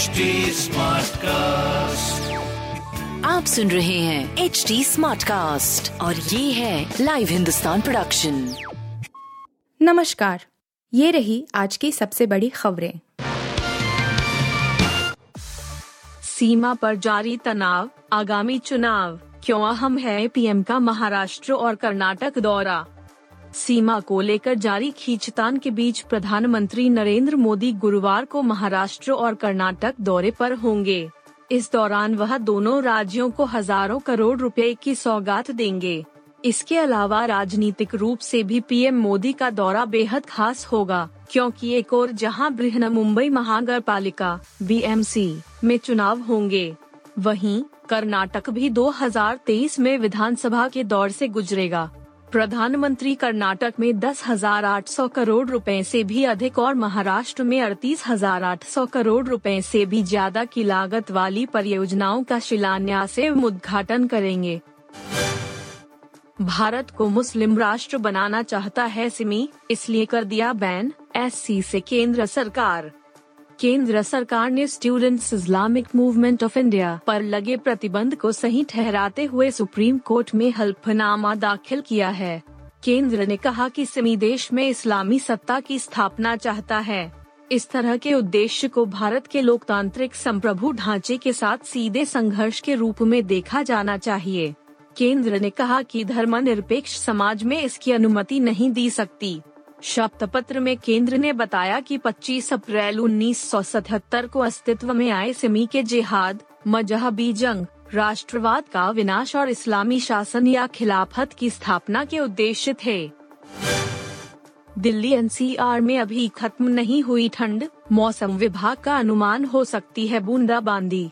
HD cast आप सुन रहे हैं एच डी स्मार्ट कास्ट और ये है लाइव हिंदुस्तान प्रोडक्शन नमस्कार ये रही आज की सबसे बड़ी खबरें। सीमा पर जारी तनाव आगामी चुनाव क्यों अहम है पीएम का महाराष्ट्र और कर्नाटक दौरा? सीमा को लेकर जारी खींचतान के बीच प्रधानमंत्री नरेंद्र मोदी गुरुवार को महाराष्ट्र और कर्नाटक दौरे पर होंगे। इस दौरान वह दोनों राज्यों को हज़ारों करोड़ रुपए की सौगात देंगे। इसके अलावा राजनीतिक रूप से भी पीएम मोदी का दौरा बेहद खास होगा, क्योंकि एक और जहाँ बृहन मुंबई महानगर पालिका बी में चुनाव होंगे। वहीं कर्नाटक भी 2023 में विधानसभा के दौर से गुजरेगा। प्रधानमंत्री कर्नाटक में दस हज़ार आठ सौ करोड़ रुपए से भी अधिक और महाराष्ट्र में अड़तीस हज़ार आठ सौ करोड़ रुपए से भी ज़्यादा की लागत वाली परियोजनाओं का शिलान्यास एवं उद्घाटन करेंगे। भारत को मुस्लिम राष्ट्र बनाना चाहता है, सिमी, इसलिए कर दिया बैन, एससी से केंद्र सरकार। केंद्र सरकार ने Students Islamic Movement of India पर लगे प्रतिबंध को सही ठहराते हुए सुप्रीम कोर्ट में हल्फनामा दाखिल किया है। केंद्र ने कहा कि सिमी देश में इस्लामी सत्ता की स्थापना चाहता है। इस तरह के उद्देश्य को भारत के लोकतांत्रिक संप्रभु ढांचे के साथ सीधे संघर्ष के रूप में देखा जाना चाहिए। केंद्र ने कहा कि धर्मनिरपेक्ष समाज में इसकी अनुमति नहीं दी सकती। शपथ पत्र में केंद्र ने बताया कि 25 अप्रैल 1977 को अस्तित्व में आए सिमी के जिहाद, मजहबी जंग, राष्ट्रवाद का विनाश और इस्लामी शासन या खिलाफत की स्थापना के उद्देश्य थे। दिल्ली एनसीआर में अभी खत्म नहीं हुई ठंड, मौसम विभाग का अनुमान हो सकती है बूंदाबांदी।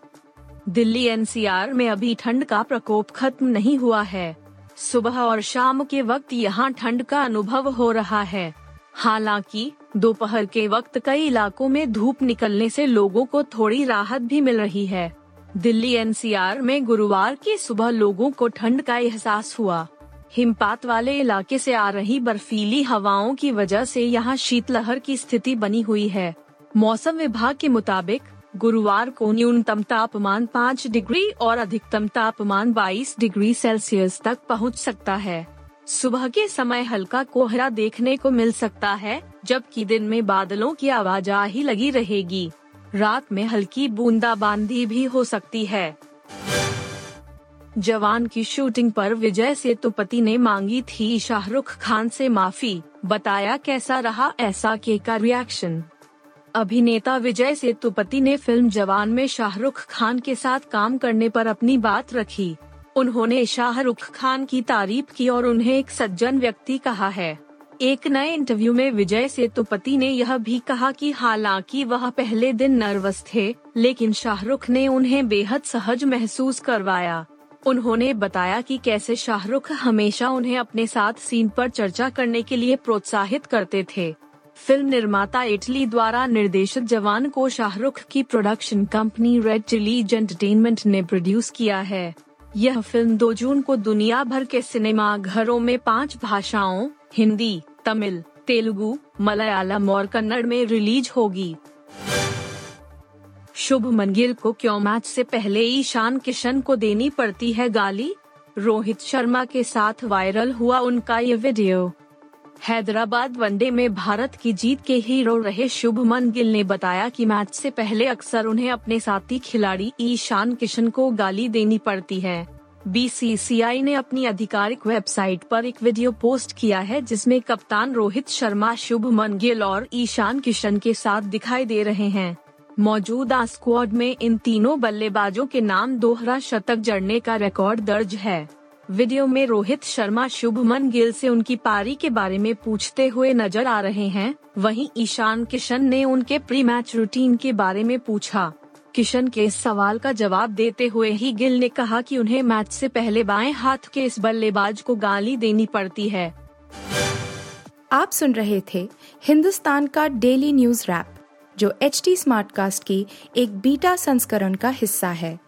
दिल्ली एनसीआर में अभी ठंड का प्रकोप खत्म नहीं हुआ है। सुबह और शाम के वक्त यहाँ ठंड का अनुभव हो रहा है। हालाँकि, दोपहर के वक्त कई इलाकों में धूप निकलने से लोगों को थोड़ी राहत भी मिल रही है। दिल्ली एनसीआर में गुरुवार की सुबह लोगों को ठंड का एहसास हुआ। हिमपात वाले इलाके से आ रही बर्फीली हवाओं की वजह से यहाँ शीतलहर की स्थिति बनी हुई है। मौसम विभाग के मुताबिक, गुरुवार को न्यूनतम तापमान 5 डिग्री और अधिकतम तापमान 22 डिग्री सेल्सियस तक पहुँच सकता है। सुबह के समय हल्का कोहरा देखने को मिल सकता है, जबकि दिन में बादलों की आवाजाही लगी रहेगी। रात में हल्की बूंदाबांदी भी हो सकती है। जवान की शूटिंग पर विजय सेतुपति ने मांगी थी शाहरुख खान से माफ़ी, बताया कैसा रहा ऐसा के का रिएक्शन अभिनेता विजय सेतुपति ने फ़िल्म जवान में शाहरुख खान के साथ काम करने पर अपनी बात रखी। उन्होंने शाहरुख खान की तारीफ़ की और उन्हें एक सज्जन व्यक्ति कहा है। एक नए इंटरव्यू में विजय सेतुपति ने यह भी कहा कि हालाँकि वह पहले दिन नर्वस थे, लेकिन शाहरुख ने उन्हें बेहद सहज महसूस करवाया। उन्होंने बताया कि कैसे शाहरुख हमेशा उन्हें अपने साथ सीन पर चर्चा करने के लिए प्रोत्साहित करते थे। फ़िल्म निर्माता इटली द्वारा निर्देशित जवान को शाहरुख की production company Red Chillies Entertainment ने प्रोड्यूस किया है। यह फ़िल्म 2 जून को दुनिया भर के सिनेमा घरों में पाँच भाषाओं, हिंदी, तमिल, तेलुगु, मलयालम और कन्नड़ में रिलीज़ होगी। शुभ गिल को क्यों मैच से पहले ईशान किशन को देनी पड़ती है गाली? रोहित शर्मा के साथ वायरल हुआ उनका ये वीडियो। हैदराबाद वनडे में भारत की जीत के हीरो रहे शुभमन गिल ने बताया कि मैच से पहले अक्सर उन्हें अपने साथी खिलाड़ी ईशान किशन को गाली देनी पड़ती है। बीसीसीआई ने अपनी आधिकारिक वेबसाइट पर एक वीडियो पोस्ट किया है जिसमें कप्तान रोहित शर्मा, शुभमन गिल और ईशान किशन के साथ दिखाई दे रहे हैं। मौजूदा स्क्वाड में इन तीनों बल्लेबाजों के नाम दोहरा शतक जड़ने का रिकॉर्ड दर्ज है। वीडियो में रोहित शर्मा शुभमन गिल से उनकी पारी के बारे में पूछते हुए नज़र आ रहे हैं। वहीं ईशान किशन ने उनके प्री मैच रूटीन के बारे में पूछा। किशन के इस सवाल का जवाब देते हुए ही गिल ने कहा कि उन्हें मैच से पहले बाएँ हाथ के इस बल्लेबाज को गाली देनी पड़ती है। आप सुन रहे थे हिंदुस्तान का डेली न्यूज़ रैप जो एच स्मार्ट कास्ट की एक बीटा संस्करण का हिस्सा है।